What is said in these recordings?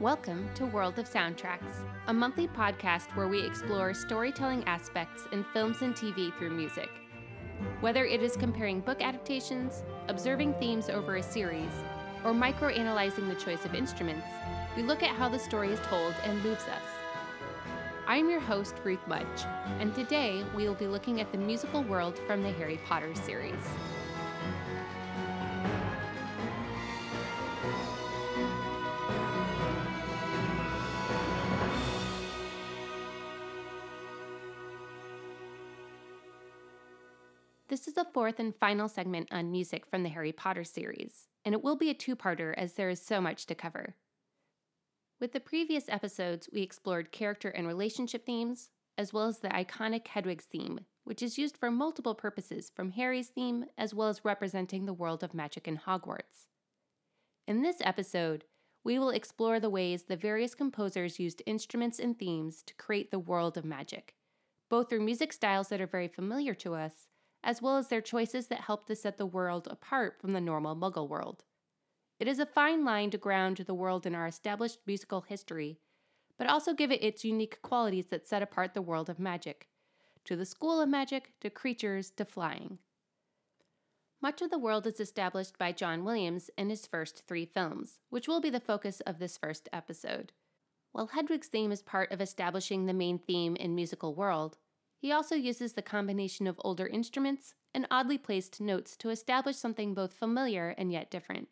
Welcome to World of Soundtracks, a monthly podcast where we explore storytelling aspects in films and TV through music. Whether it is comparing book adaptations, observing themes over a series, or microanalyzing the choice of instruments, we look at how the story is told and moves us. I'm your host, Ruth Mudge, and today we will be looking at the musical world from the Harry Potter series. The fourth and final segment on music from the Harry Potter series, and it will be a two parter as there is so much to cover. With the previous episodes, we explored character and relationship themes, as well as the iconic Hedwig's theme, which is used for multiple purposes from Harry's theme as well as representing the world of magic in Hogwarts. In this episode, we will explore the ways the various composers used instruments and themes to create the world of magic, both through music styles that are very familiar to us as well as their choices that help to set the world apart from the normal Muggle world. It is a fine line to ground the world in our established musical history, but also give it its unique qualities that set apart the world of magic, to the school of magic, to creatures, to flying. Much of the world is established by John Williams in his first three films, which will be the focus of this first episode. While Hedwig's theme is part of establishing the main theme in musical world, he also uses the combination of older instruments and oddly placed notes to establish something both familiar and yet different.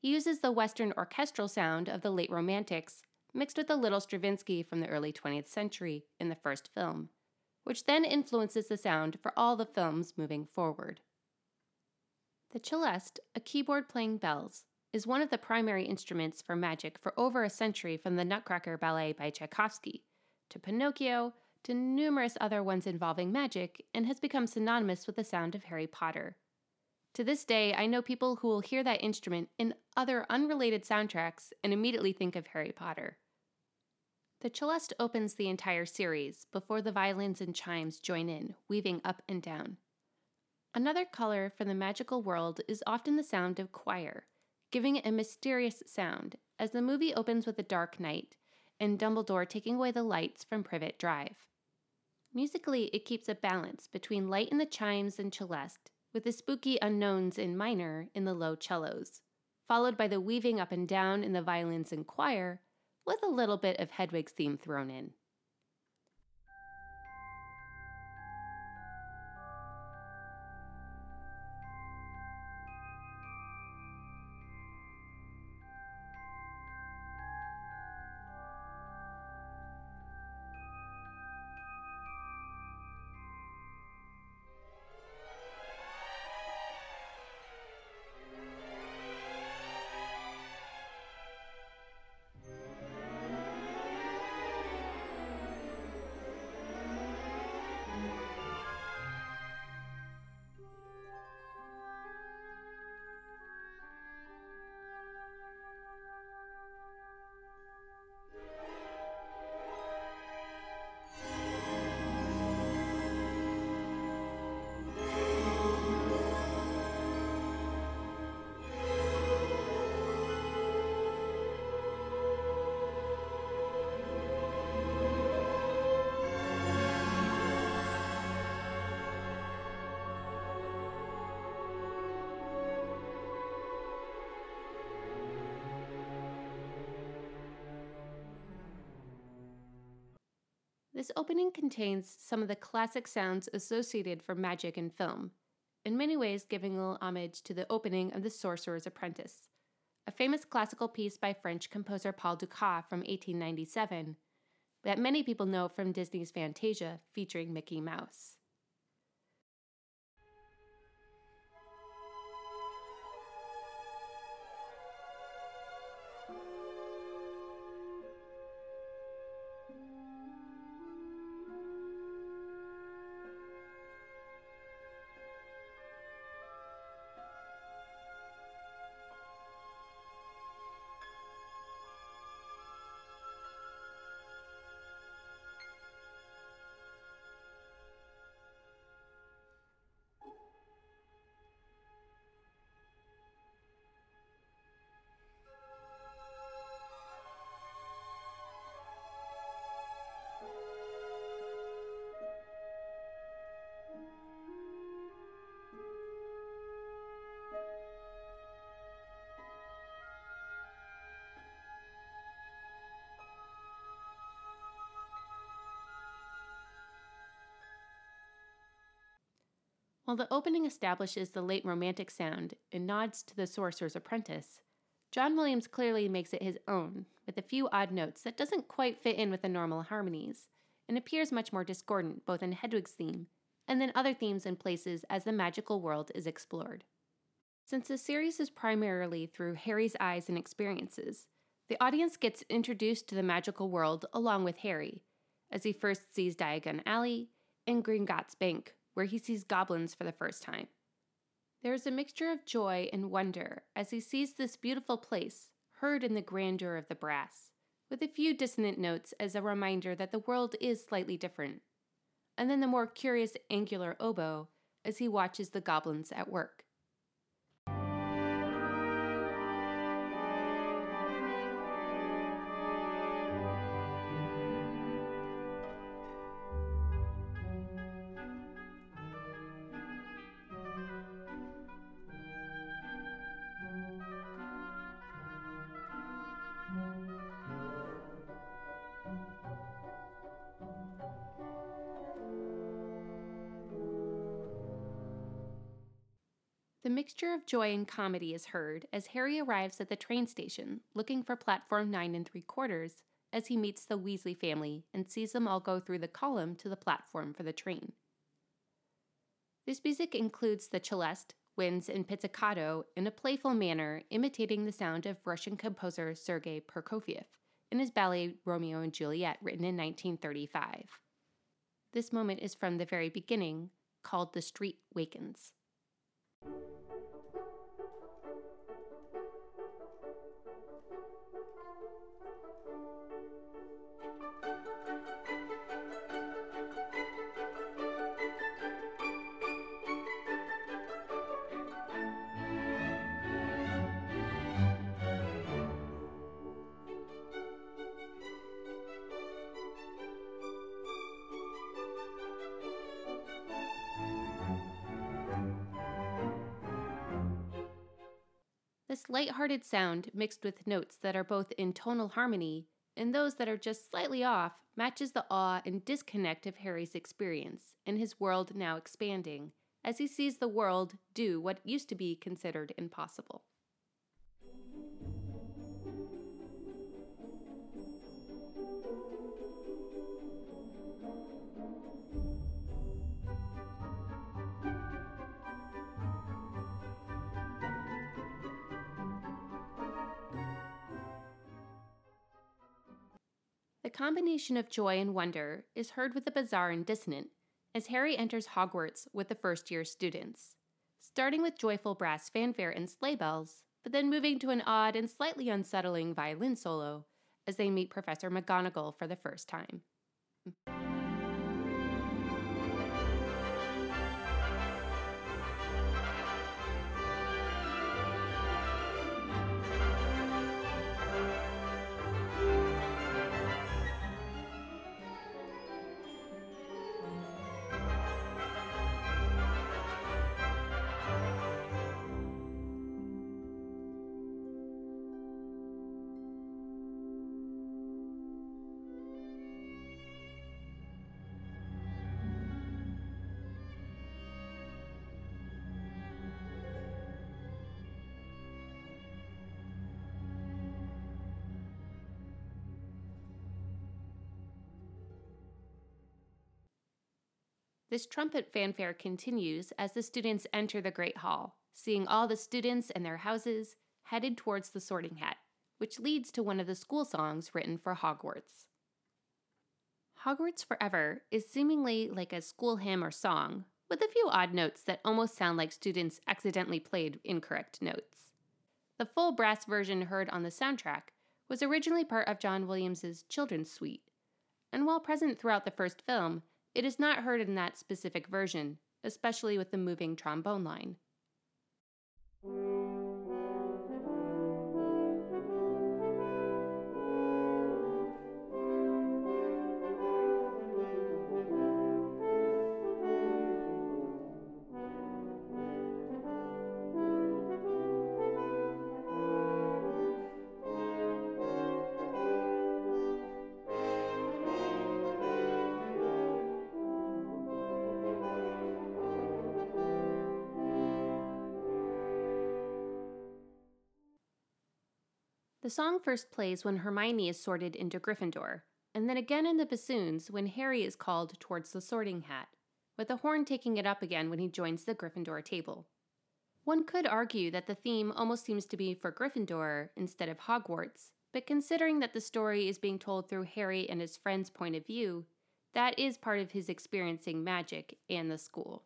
He uses the Western orchestral sound of the late Romantics, mixed with a little Stravinsky from the early 20th century in the first film, which then influences the sound for all the films moving forward. The celeste, a keyboard playing bells, is one of the primary instruments for magic for over a century from the Nutcracker Ballet by Tchaikovsky to Pinocchio to numerous other ones involving magic and has become synonymous with the sound of Harry Potter. To this day, I know people who will hear that instrument in other unrelated soundtracks and immediately think of Harry Potter. The celeste opens the entire series before the violins and chimes join in, weaving up and down. Another color for the magical world is often the sound of choir, giving it a mysterious sound, as the movie opens with a dark night and Dumbledore taking away the lights from Privet Drive. Musically, it keeps a balance between light in the chimes and celeste, with the spooky unknowns in minor in the low cellos, followed by the weaving up and down in the violins and choir, with a little bit of Hedwig's theme thrown in. This opening contains some of the classic sounds associated for magic in film, in many ways giving a little homage to the opening of The Sorcerer's Apprentice, a famous classical piece by French composer Paul Dukas from 1897 that many people know from Disney's Fantasia featuring Mickey Mouse. While the opening establishes the late romantic sound and nods to the Sorcerer's Apprentice, John Williams clearly makes it his own, with a few odd notes that doesn't quite fit in with the normal harmonies, and appears much more discordant both in Hedwig's theme and then other themes and places as the magical world is explored. Since the series is primarily through Harry's eyes and experiences, the audience gets introduced to the magical world along with Harry, as he first sees Diagon Alley and Gringotts Bank, where he sees goblins for the first time. There is a mixture of joy and wonder as he sees this beautiful place, heard in the grandeur of the brass, with a few dissonant notes as a reminder that the world is slightly different, and then the more curious angular oboe as he watches the goblins at work. The mixture of joy and comedy is heard as Harry arrives at the train station looking for platform 9 and 3 quarters as he meets the Weasley family and sees them all go through the column to the platform for the train. This music includes the celeste, winds, and pizzicato in a playful manner, imitating the sound of Russian composer Sergei Prokofiev in his ballet Romeo and Juliet, written in 1935. This moment is from the very beginning, called The Street Awakens. This sound, mixed with notes that are both in tonal harmony and those that are just slightly off, matches the awe and disconnect of Harry's experience and his world now expanding as he sees the world do what used to be considered impossible. Combination of joy and wonder is heard with the bizarre and dissonant as Harry enters Hogwarts with the first year students, starting with joyful brass fanfare and sleigh bells, but then moving to an odd and slightly unsettling violin solo as they meet Professor McGonagall for the first time. This trumpet fanfare continues as the students enter the Great Hall, seeing all the students and their houses headed towards the Sorting Hat, which leads to one of the school songs written for Hogwarts. Hogwarts Forever is seemingly like a school hymn or song, with a few odd notes that almost sound like students accidentally played incorrect notes. The full brass version heard on the soundtrack was originally part of John Williams's children's suite, and while present throughout the first film, it is not heard in that specific version, especially with the moving trombone line. Song first plays when Hermione is sorted into Gryffindor, and then again in the bassoons when Harry is called towards the sorting hat, with the horn taking it up again when he joins the Gryffindor table. One could argue that the theme almost seems to be for Gryffindor instead of Hogwarts, but considering that the story is being told through Harry and his friend's point of view, that is part of his experiencing magic and the school.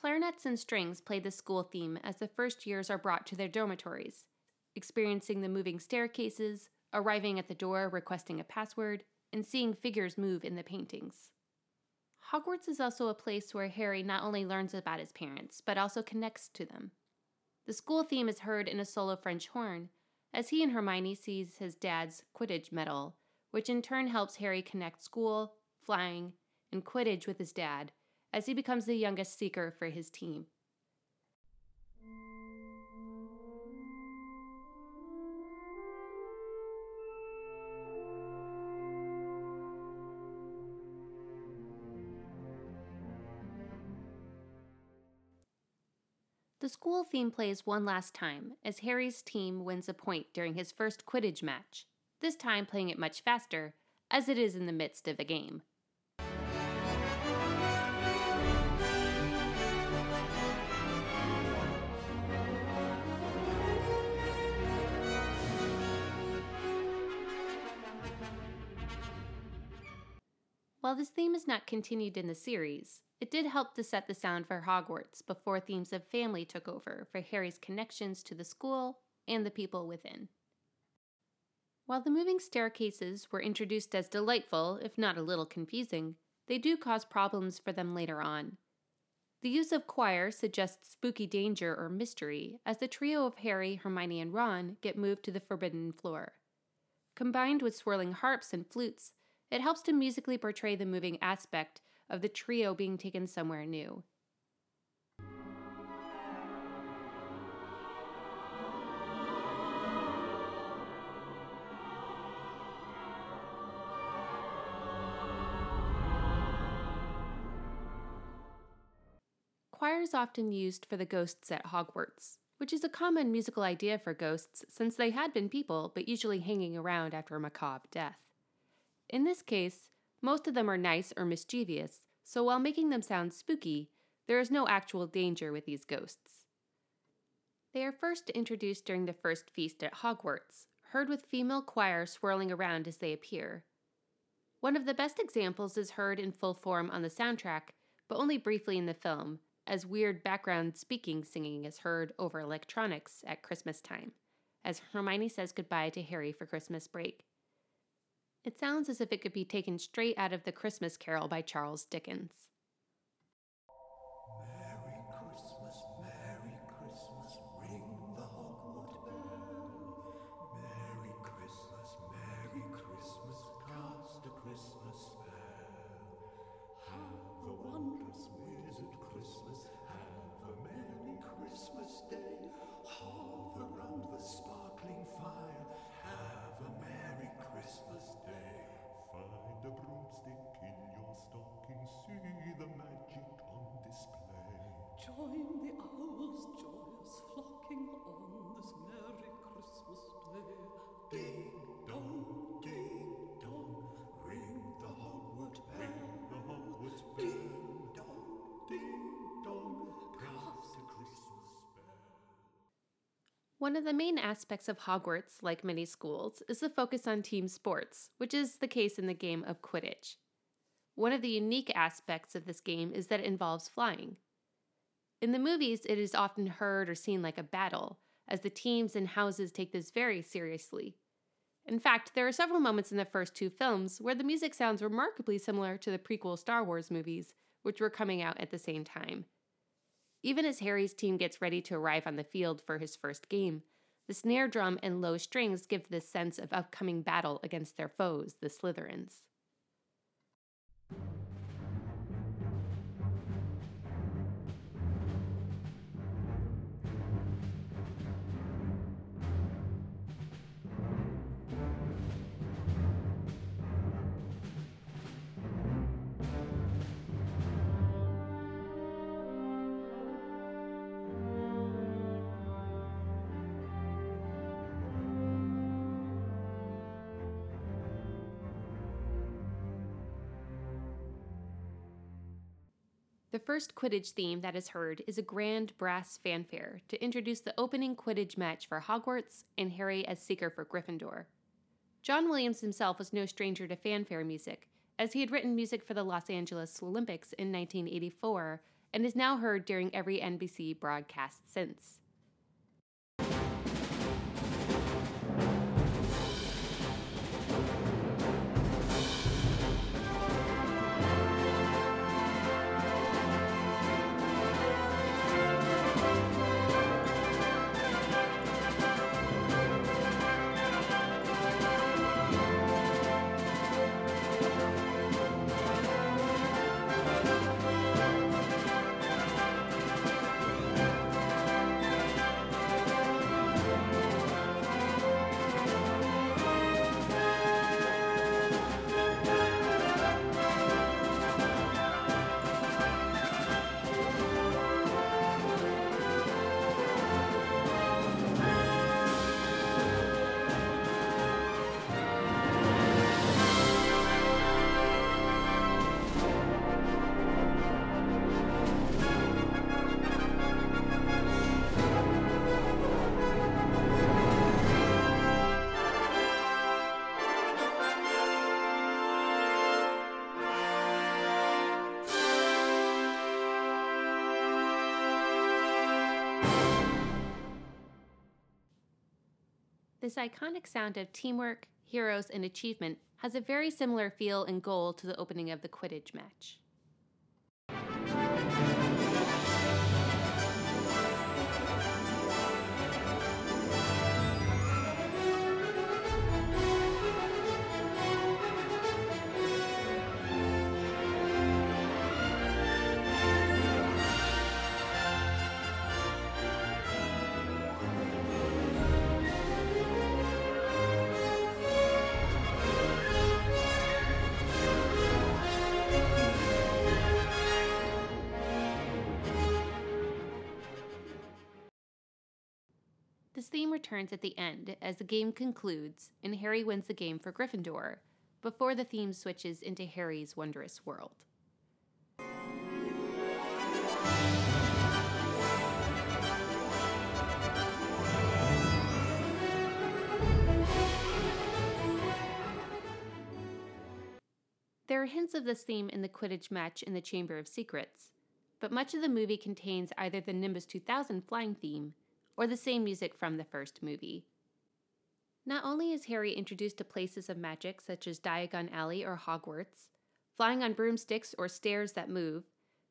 Clarinets and strings play the school theme as the first years are brought to their dormitories, experiencing the moving staircases, arriving at the door requesting a password, and seeing figures move in the paintings. Hogwarts is also a place where Harry not only learns about his parents, but also connects to them. The school theme is heard in a solo French horn, as he and Hermione sees his dad's Quidditch medal, which in turn helps Harry connect school, flying, and Quidditch with his dad, as he becomes the youngest seeker for his team. The school theme plays one last time as Harry's team wins a point during his first Quidditch match, this time playing it much faster, as it is in the midst of a game. While this theme is not continued in the series, it did help to set the sound for Hogwarts before themes of family took over for Harry's connections to the school and the people within. While the moving staircases were introduced as delightful, if not a little confusing, they do cause problems for them later on. The use of choir suggests spooky danger or mystery as the trio of Harry, Hermione, and Ron get moved to the forbidden floor. Combined with swirling harps and flutes, it helps to musically portray the moving aspect of the trio being taken somewhere new. Choir is often used for the ghosts at Hogwarts, which is a common musical idea for ghosts since they had been people but usually hanging around after a macabre death. In this case, most of them are nice or mischievous, so while making them sound spooky, there is no actual danger with these ghosts. They are first introduced during the first feast at Hogwarts, heard with female choir swirling around as they appear. One of the best examples is heard in full form on the soundtrack, but only briefly in the film, as weird background speaking singing is heard over electronics at Christmas time, as Hermione says goodbye to Harry for Christmas break. It sounds as if it could be taken straight out of The Christmas Carol by Charles Dickens. Join the owls joyous flocking on this merry Christmas day. Ding dong, ding dong, ring the Hogwarts bell. Ring the Hogwarts bell. Ding dong, ding dong, cast a Christmas spell. One of the main aspects of Hogwarts, like many schools, is the focus on team sports, which is the case in the game of Quidditch. One of the unique aspects of this game is that it involves flying. In the movies, it is often heard or seen like a battle, as the teams and houses take this very seriously. In fact, there are several moments in the first two films where the music sounds remarkably similar to the prequel Star Wars movies, which were coming out at the same time. Even as Harry's team gets ready to arrive on the field for his first game, the snare drum and low strings give this sense of upcoming battle against their foes, the Slytherins. The first Quidditch theme that is heard is a grand brass fanfare to introduce the opening Quidditch match for Hogwarts and Harry as Seeker for Gryffindor. John Williams himself was no stranger to fanfare music, as he had written music for the Los Angeles Olympics in 1984 and is now heard during every NBC broadcast since. This iconic sound of teamwork, heroes, and achievement has a very similar feel and goal to the opening of the Quidditch match. Theme returns at the end as the game concludes and Harry wins the game for Gryffindor, before the theme switches into Harry's wondrous world. There are hints of this theme in the Quidditch match in the Chamber of Secrets, but much of the movie contains either the Nimbus 2000 flying theme or the same music from the first movie. Not only is Harry introduced to places of magic such as Diagon Alley or Hogwarts, flying on broomsticks or stairs that move,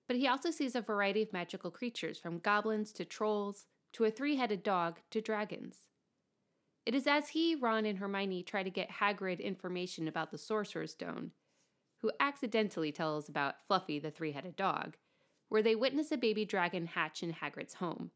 but he also sees a variety of magical creatures from goblins to trolls to a three headed dog to dragons. It is as he, Ron, and Hermione try to get Hagrid information about the Sorcerer's Stone, who accidentally tells about Fluffy the three headed dog, where they witness a baby dragon hatch in Hagrid's home.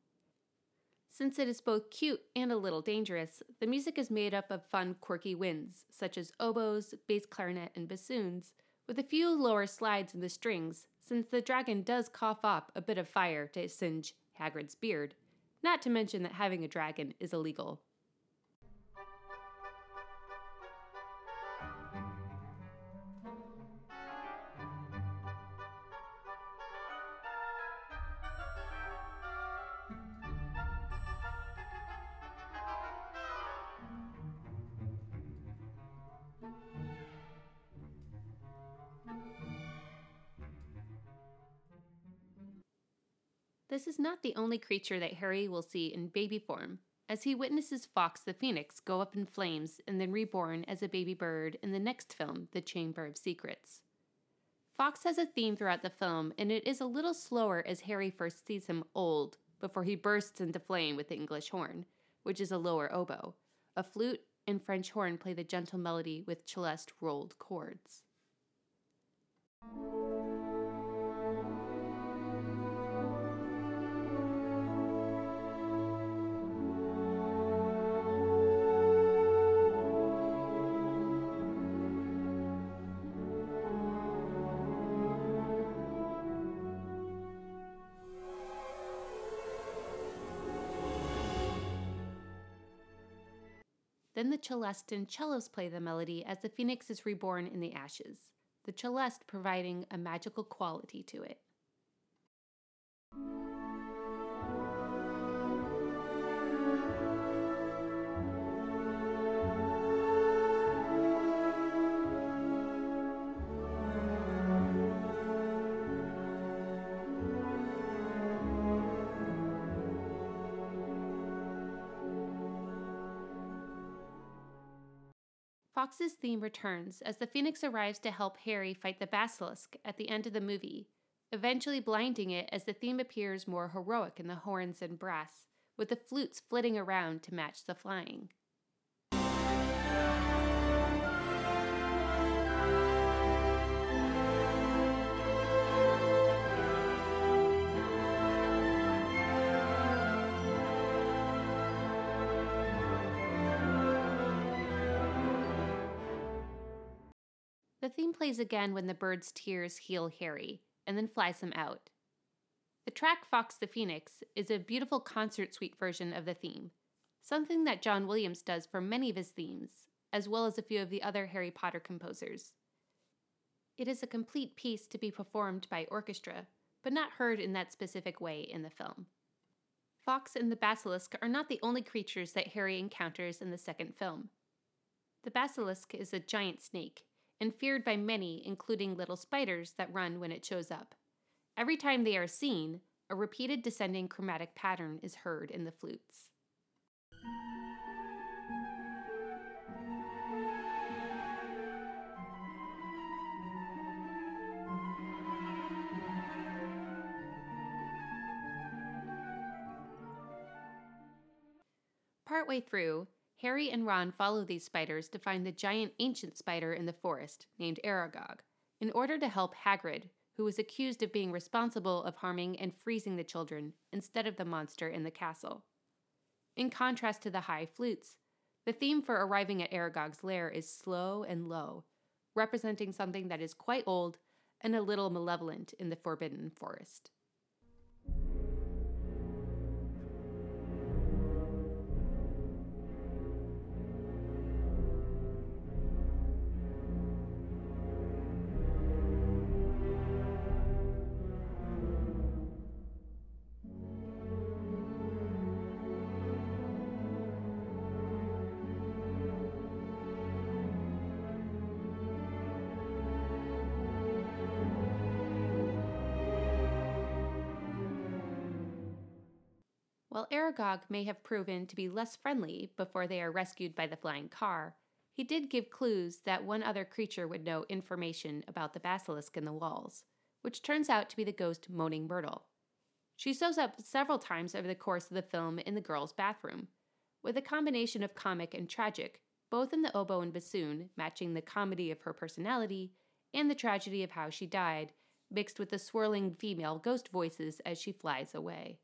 Since it is both cute and a little dangerous, the music is made up of fun, quirky winds, such as oboes, bass clarinet, and bassoons, with a few lower slides in the strings, since the dragon does cough up a bit of fire to singe Hagrid's beard, not to mention that having a dragon is illegal. Is not the only creature that Harry will see in baby form, as he witnesses Fawkes the Phoenix go up in flames and then reborn as a baby bird in the next film, The Chamber of Secrets. Fawkes has a theme throughout the film, and it is a little slower as Harry first sees him old before he bursts into flame with the English horn, which is a lower oboe. A flute and French horn play the gentle melody with celeste rolled chords. Then the celeste and cellos play the melody as the phoenix is reborn in the ashes, the celeste providing a magical quality to it. Fawkes' theme returns as the Phoenix arrives to help Harry fight the basilisk at the end of the movie, eventually blinding it as the theme appears more heroic in the horns and brass, with the flutes flitting around to match the flying. Theme plays again when the bird's tears heal Harry, and then flies him out. The track Fawkes the Phoenix is a beautiful concert suite version of the theme, something that John Williams does for many of his themes, as well as a few of the other Harry Potter composers. It is a complete piece to be performed by orchestra, but not heard in that specific way in the film. Fawkes and the basilisk are not the only creatures that Harry encounters in the second film. The basilisk is a giant snake and feared by many, including little spiders that run when it shows up. Every time they are seen, a repeated descending chromatic pattern is heard in the flutes. Partway through, Harry and Ron follow these spiders to find the giant ancient spider in the forest named Aragog, in order to help Hagrid, who was accused of being responsible of harming and freezing the children instead of the monster in the castle. In contrast to the high flutes, the theme for arriving at Aragog's lair is slow and low, representing something that is quite old and a little malevolent in the Forbidden Forest. Aragog may have proven to be less friendly before they are rescued by the flying car, he did give clues that one other creature would know information about the basilisk in the walls, which turns out to be the ghost Moaning Myrtle. She shows up several times over the course of the film in the girls' bathroom, with a combination of comic and tragic, both in the oboe and bassoon, matching the comedy of her personality and the tragedy of how she died, mixed with the swirling female ghost voices as she flies away.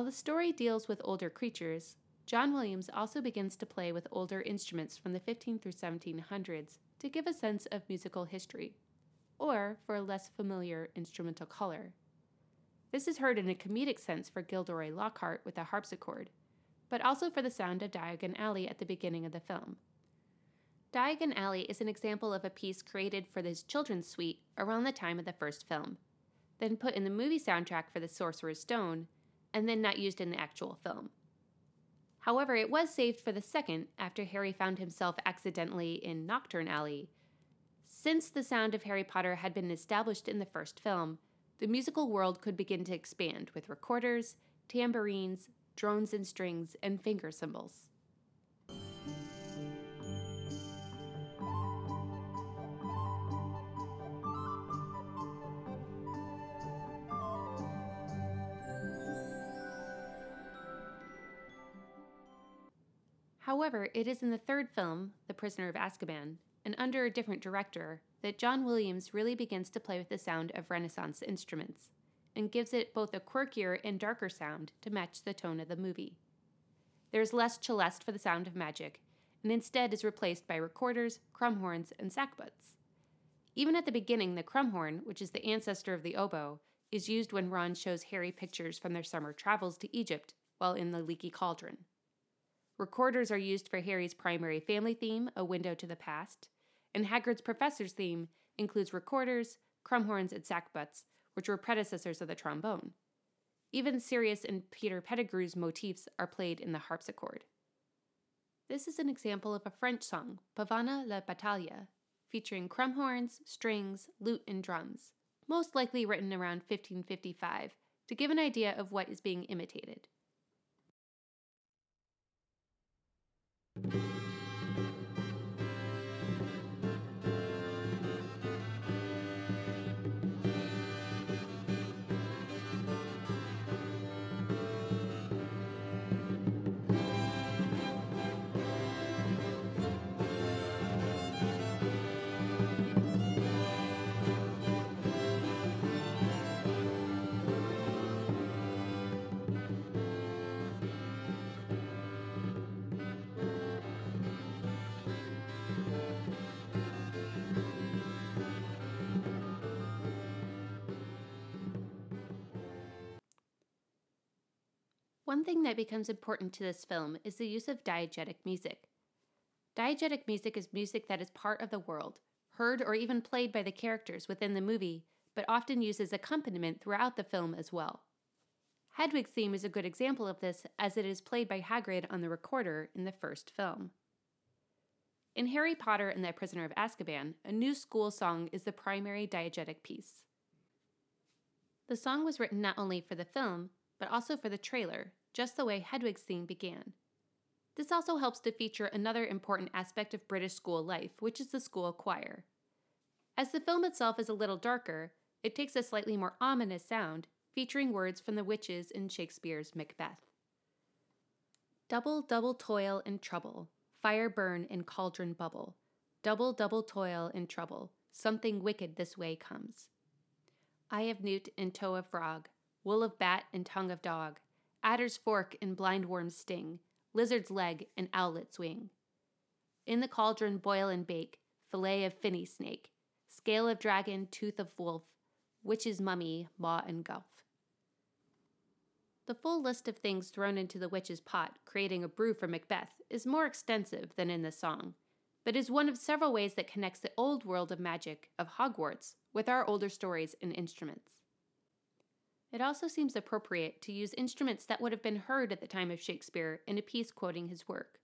While the story deals with older creatures, John Williams also begins to play with older instruments from the 15 through 1700s to give a sense of musical history, or for a less familiar instrumental color. This is heard in a comedic sense for Gilderoy Lockhart with a harpsichord, but also for the sound of Diagon Alley at the beginning of the film. Diagon Alley is an example of a piece created for this children's suite around the time of the first film, then put in the movie soundtrack for The Sorcerer's Stone and then not used in the actual film. However, it was saved for the second after Harry found himself accidentally in Knockturn Alley. Since the sound of Harry Potter had been established in the first film, the musical world could begin to expand with recorders, tambourines, drones and strings, and finger cymbals. However, it is in the third film, The Prisoner of Azkaban, and under a different director, that John Williams really begins to play with the sound of Renaissance instruments and gives it both a quirkier and darker sound to match the tone of the movie. There is less celeste for the sound of magic, and instead is replaced by recorders, crumhorns, and sackbuts. Even at the beginning, the crumhorn, which is the ancestor of the oboe, is used when Ron shows Harry pictures from their summer travels to Egypt while in the leaky cauldron. Recorders are used for Harry's primary family theme, A Window to the Past, and Hagrid's professor's theme includes recorders, crumhorns, and sackbuts, which were predecessors of the trombone. Even Sirius and Peter Pettigrew's motifs are played in the harpsichord. This is an example of a French song, Pavana la Battaglia, featuring crumhorns, strings, lute, and drums, most likely written around 1555, to give an idea of what is being imitated. One thing that becomes important to this film is the use of diegetic music. Diegetic music is music that is part of the world, heard or even played by the characters within the movie, but often used as accompaniment throughout the film as well. Hedwig's theme is a good example of this as it is played by Hagrid on the recorder in the first film. In Harry Potter and the Prisoner of Azkaban, a new school song is the primary diegetic piece. The song was written not only for the film, but also for the trailer, just the way Hedwig's theme began. This also helps to feature another important aspect of British school life, which is the school choir. As the film itself is a little darker, it takes a slightly more ominous sound, featuring words from the witches in Shakespeare's Macbeth. Double, double toil and trouble, fire burn and cauldron bubble. Double, double toil and trouble, something wicked this way comes. Eye of newt and toe of frog, wool of bat and tongue of dog, adder's fork and blindworm's sting, lizard's leg and owlet's wing. In the cauldron boil and bake, fillet of finny snake, scale of dragon, tooth of wolf, witch's mummy, maw and gulf. The full list of things thrown into the witch's pot, creating a brew for Macbeth, is more extensive than in the song, but is one of several ways that connects the old world of magic of Hogwarts with our older stories and instruments. It also seems appropriate to use instruments that would have been heard at the time of Shakespeare in a piece quoting his work.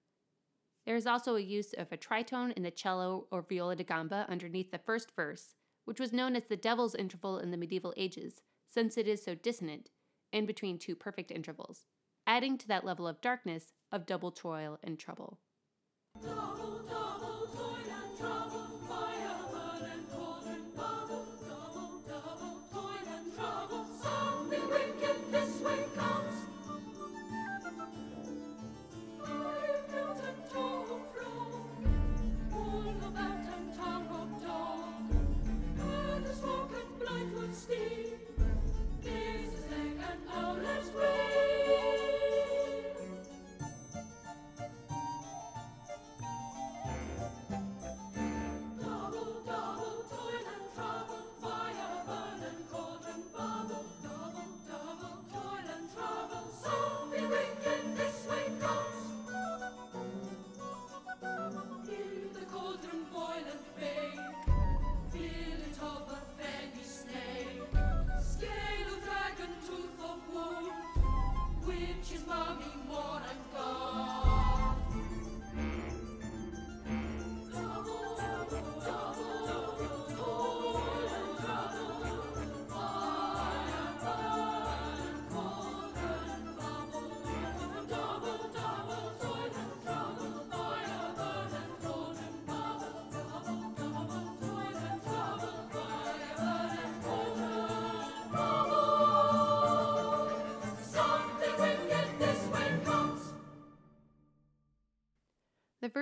There is also a use of a tritone in the cello or viola da gamba underneath the first verse, which was known as the devil's interval in the medieval ages, since it is so dissonant, in between two perfect intervals, adding to that level of darkness of double toil and trouble.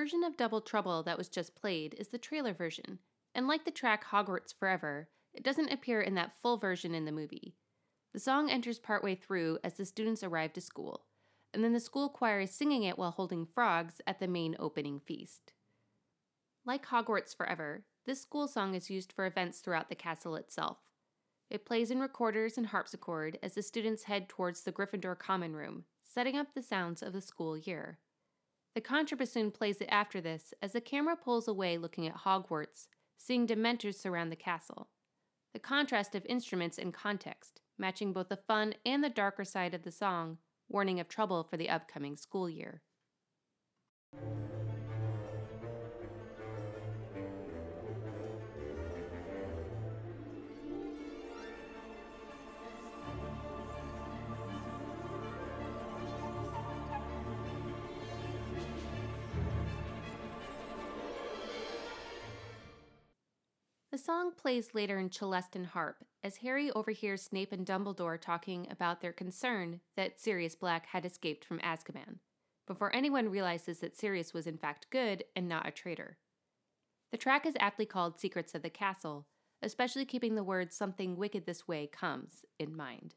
Version of Double Trouble that was just played is the trailer version, and like the track Hogwarts Forever, it doesn't appear in that full version in the movie. The song enters partway through as the students arrive to school, and then the school choir is singing it while holding frogs at the main opening feast. Like Hogwarts Forever, this school song is used for events throughout the castle itself. It plays in recorders and harpsichord as the students head towards the Gryffindor common room, setting up the sounds of the school year. The contrabassoon plays it after this as the camera pulls away looking at Hogwarts, seeing Dementors surround the castle. The contrast of instruments and context, matching both the fun and the darker side of the song, warning of trouble for the upcoming school year. The song plays later in celeste and Harp as Harry overhears Snape and Dumbledore talking about their concern that Sirius Black had escaped from Azkaban, before anyone realizes that Sirius was in fact good and not a traitor. The track is aptly called Secrets of the Castle, especially keeping the words something wicked this way comes in mind.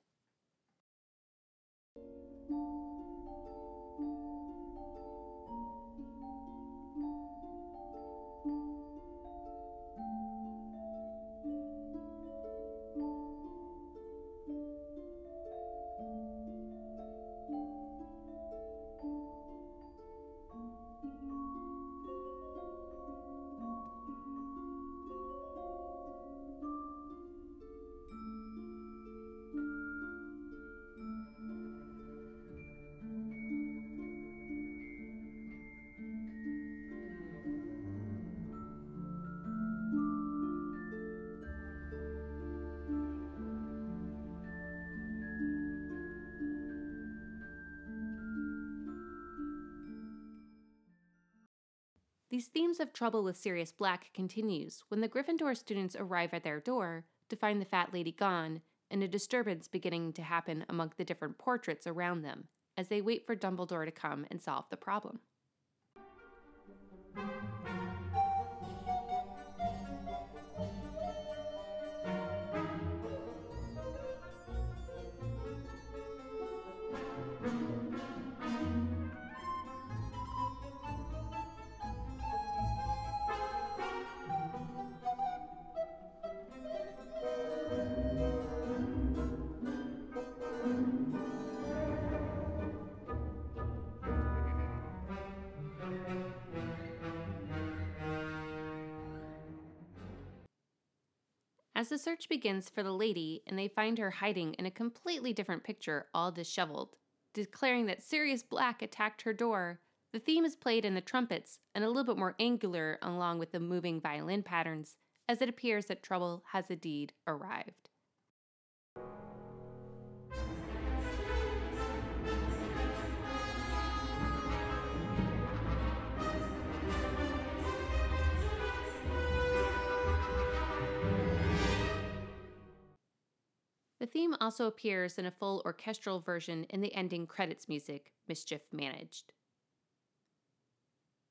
These themes of trouble with Sirius Black continues when the Gryffindor students arrive at their door to find the fat lady gone and a disturbance beginning to happen among the different portraits around them as they wait for Dumbledore to come and solve the problem. As the search begins for the lady and they find her hiding in a completely different picture, all disheveled, declaring that Sirius Black attacked her door, the theme is played in the trumpets and a little bit more angular along with the moving violin patterns as it appears that trouble has indeed arrived. The theme also appears in a full orchestral version in the ending credits music, Mischief Managed.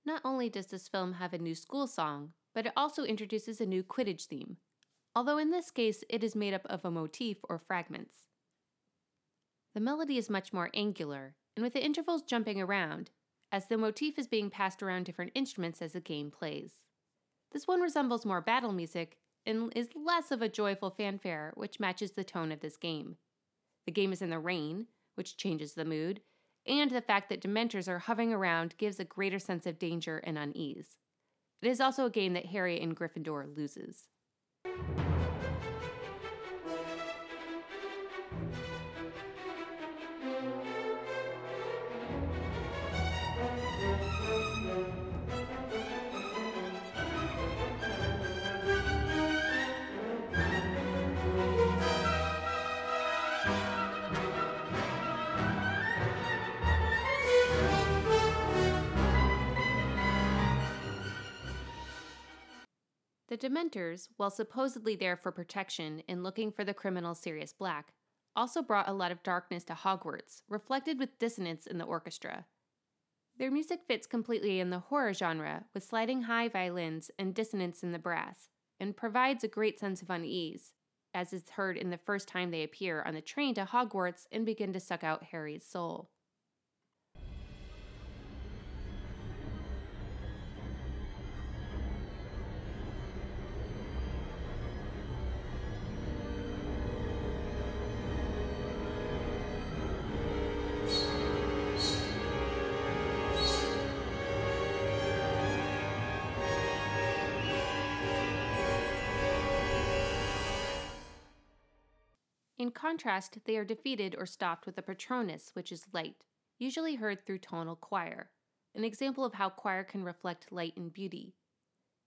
Not only does this film have a new school song, but it also introduces a new Quidditch theme, although in this case it is made up of a motif or fragments. The melody is much more angular, and with the intervals jumping around, as the motif is being passed around different instruments as the game plays. This one resembles more battle music and is less of a joyful fanfare, which matches the tone of this game. The game is in the rain, which changes the mood, and the fact that Dementors are hovering around gives a greater sense of danger and unease. It is also a game that Harry and Gryffindor loses. The Dementors, while supposedly there for protection and looking for the criminal Sirius Black, also brought a lot of darkness to Hogwarts, reflected with dissonance in the orchestra. Their music fits completely in the horror genre with sliding high violins and dissonance in the brass, and provides a great sense of unease, as is heard in the first time they appear on the train to Hogwarts and begin to suck out Harry's soul. In contrast, they are defeated or stopped with a Patronus, which is light, usually heard through tonal choir, an example of how choir can reflect light and beauty.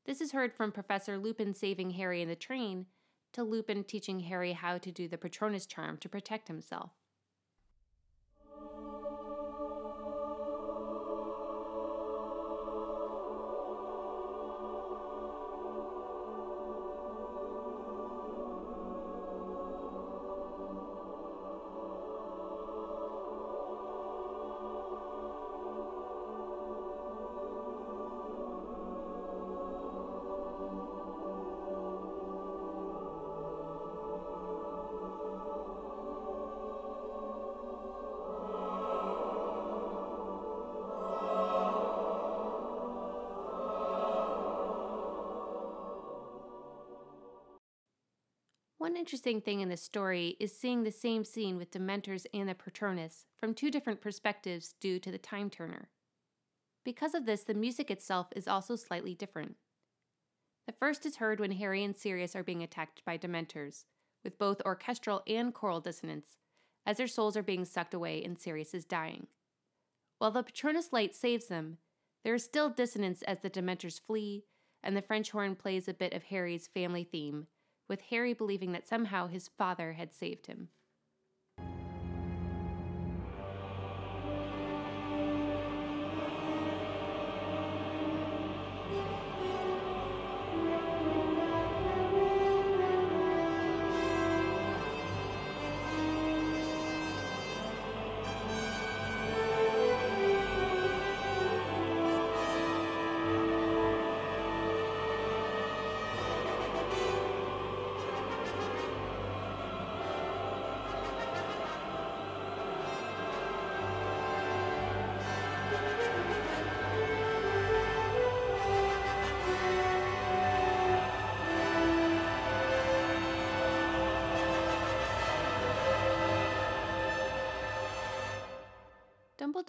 This is heard from Professor Lupin saving Harry in the train to Lupin teaching Harry how to do the Patronus charm to protect himself. One interesting thing in this story is seeing the same scene with Dementors and the Patronus from two different perspectives due to the time turner. Because of this, the music itself is also slightly different. The first is heard when Harry and Sirius are being attacked by Dementors, with both orchestral and choral dissonance, as their souls are being sucked away and Sirius is dying. While the Patronus light saves them, there is still dissonance as the Dementors flee, and the French horn plays a bit of Harry's family theme with Harry believing that somehow his father had saved him.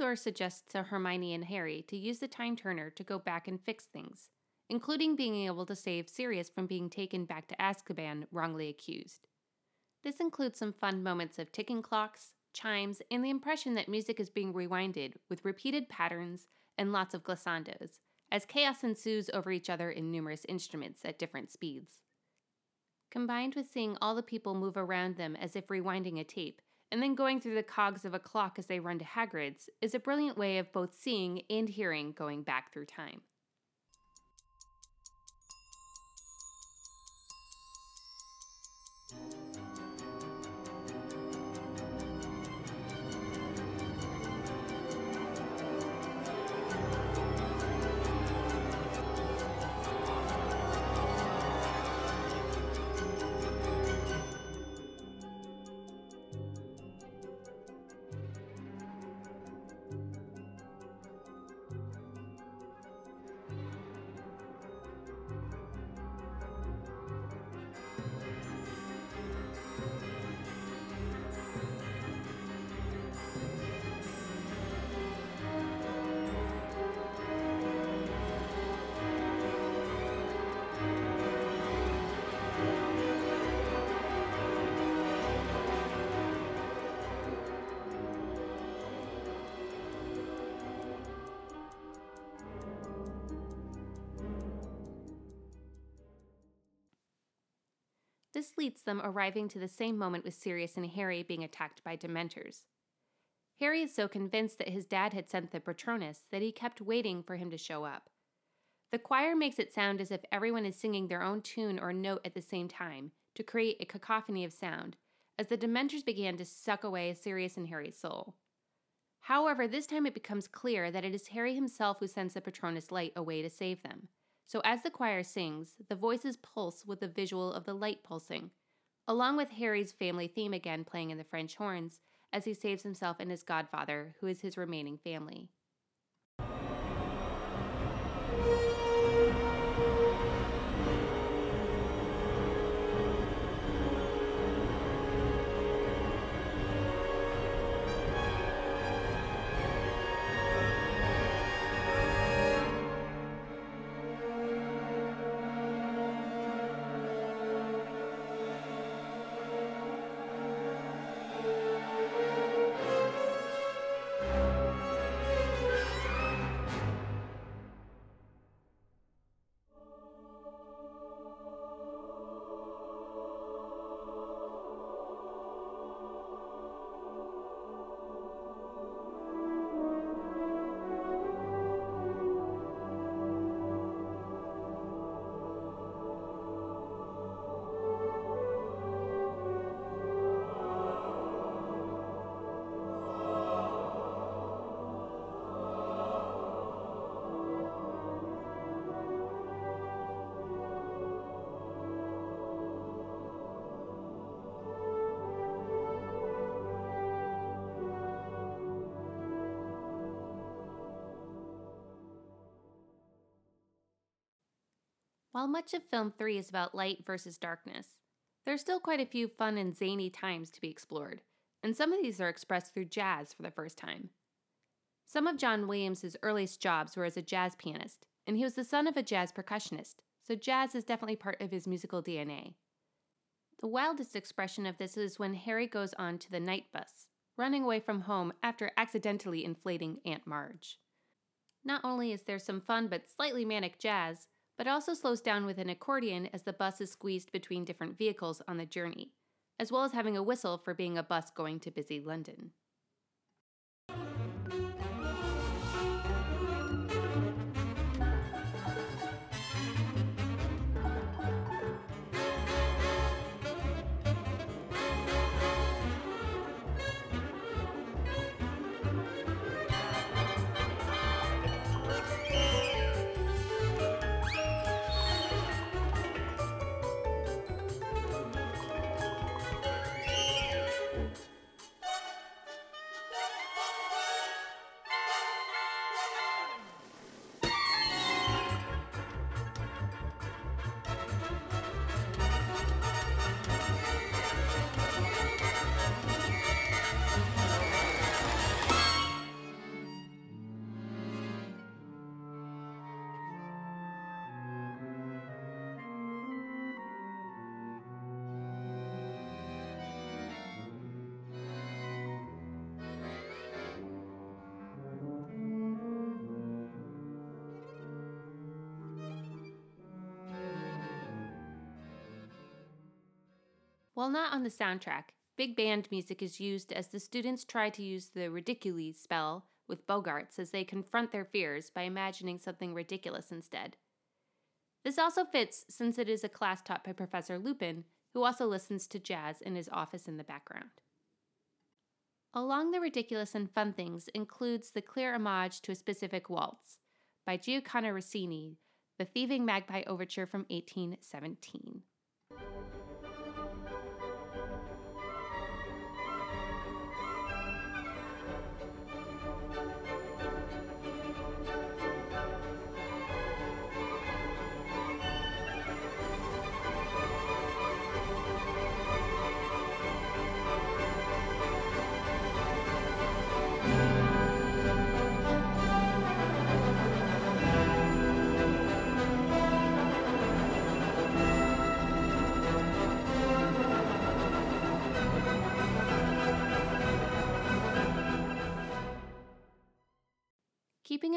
Dumbledore suggests to Hermione and Harry to use the time turner to go back and fix things, including being able to save Sirius from being taken back to Azkaban wrongly accused. This includes some fun moments of ticking clocks, chimes, and the impression that music is being rewinded with repeated patterns and lots of glissandos, as chaos ensues over each other in numerous instruments at different speeds. Combined with seeing all the people move around them as if rewinding a tape, and then going through the cogs of a clock as they run to Hagrid's is a brilliant way of both seeing and hearing going back through time. This leads them arriving to the same moment with Sirius and Harry being attacked by Dementors. Harry is so convinced that his dad had sent the Patronus that he kept waiting for him to show up. The choir makes it sound as if everyone is singing their own tune or note at the same time to create a cacophony of sound as the Dementors began to suck away Sirius and Harry's soul. However, this time it becomes clear that it is Harry himself who sends the Patronus light away to save them. So as the choir sings, the voices pulse with the visual of the light pulsing, along with Harry's family theme again playing in the French horns as he saves himself and his godfather, who is his remaining family. While much of film 3 is about light versus darkness, there are still quite a few fun and zany times to be explored, and some of these are expressed through jazz for the first time. Some of John Williams' earliest jobs were as a jazz pianist, and he was the son of a jazz percussionist, so jazz is definitely part of his musical DNA. The wildest expression of this is when Harry goes on to the night bus, running away from home after accidentally inflating Aunt Marge. Not only is there some fun but slightly manic jazz, but also slows down with an accordion as the bus is squeezed between different vehicles on the journey, as well as having a whistle for being a bus going to busy London. While not on the soundtrack, big band music is used as the students try to use the Riddikulus spell with Boggarts as they confront their fears by imagining something ridiculous instead. This also fits since it is a class taught by Professor Lupin, who also listens to jazz in his office in the background. Along the ridiculous and fun things includes the clear homage to a specific waltz by Gioacchino Rossini, the Thieving Magpie Overture from 1817.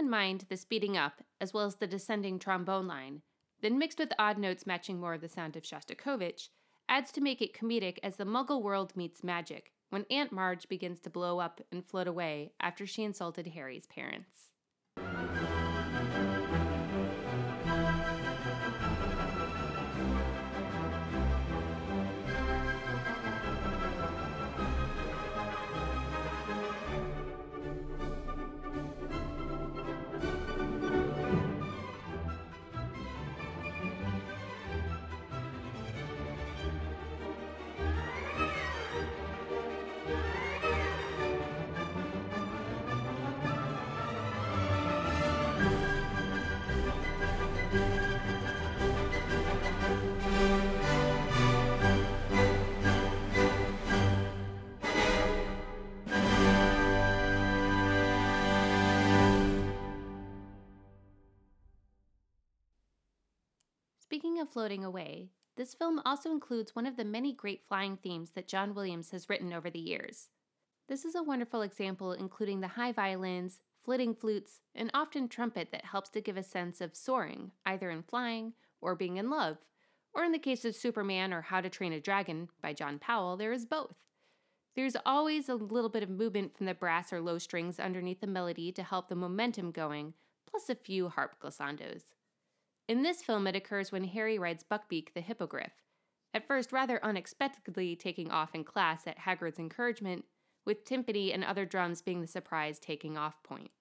In mind the speeding up, as well as the descending trombone line, then mixed with odd notes matching more of the sound of Shostakovich, adds to make it comedic as the muggle world meets magic when Aunt Marge begins to blow up and float away after she insulted Harry's parents. Of floating away, this film also includes one of the many great flying themes that John Williams has written over the years. This is a wonderful example, including the high violins, flitting flutes, and often trumpet that helps to give a sense of soaring, either in flying or being in love. Or in the case of Superman or How to Train a Dragon by John Powell, there is both. There's always a little bit of movement from the brass or low strings underneath the melody to help the momentum going, plus a few harp glissandos. In this film, it occurs when Harry rides Buckbeak the hippogriff, at first rather unexpectedly taking off in class at Hagrid's encouragement, with timpani and other drums being the surprise taking off point.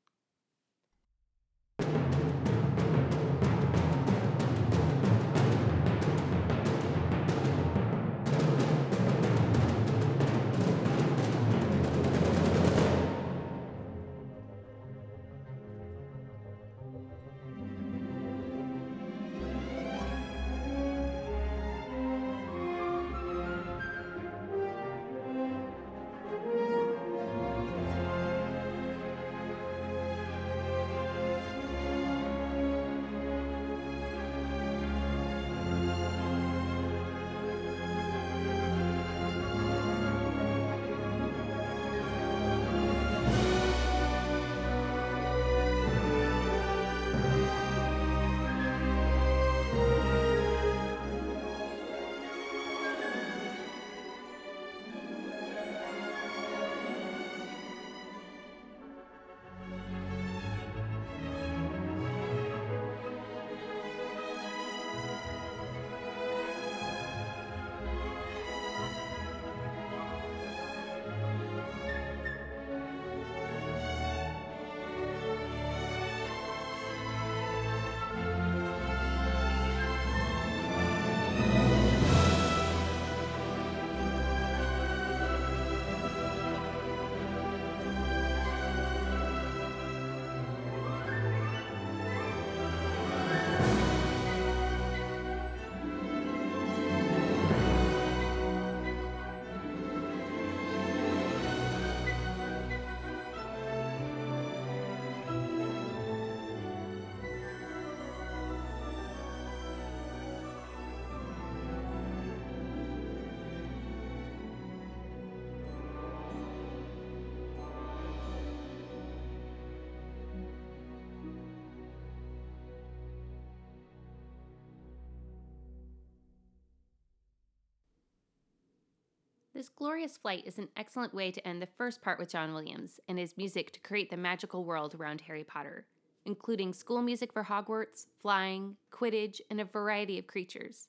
This glorious flight is an excellent way to end the first part with John Williams and his music to create the magical world around Harry Potter, including school music for Hogwarts, flying, Quidditch, and a variety of creatures.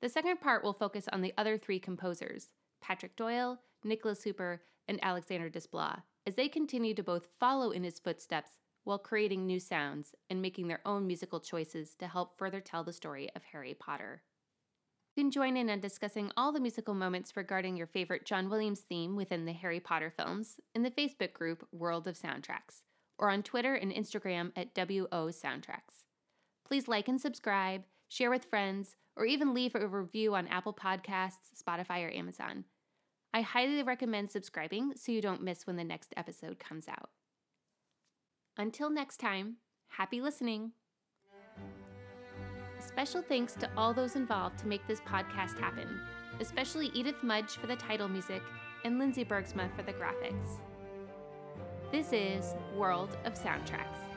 The second part will focus on the other three composers Patrick Doyle, Nicholas Hooper, and Alexander Desplat, as they continue to both follow in his footsteps while creating new sounds and making their own musical choices to help further tell the story of Harry Potter. You can join in on discussing all the musical moments regarding your favorite John Williams theme within the Harry Potter films in the Facebook group World of Soundtracks or on Twitter and Instagram at WO Soundtracks. Please like and subscribe, share with friends, or even leave a review on Apple Podcasts, Spotify, or Amazon. I highly recommend subscribing so you don't miss when the next episode comes out. Until next time, happy listening! Special thanks to all those involved to make this podcast happen, especially Edith Mudge for the title music and Lindsay Bergsma for the graphics. This is World of Soundtracks.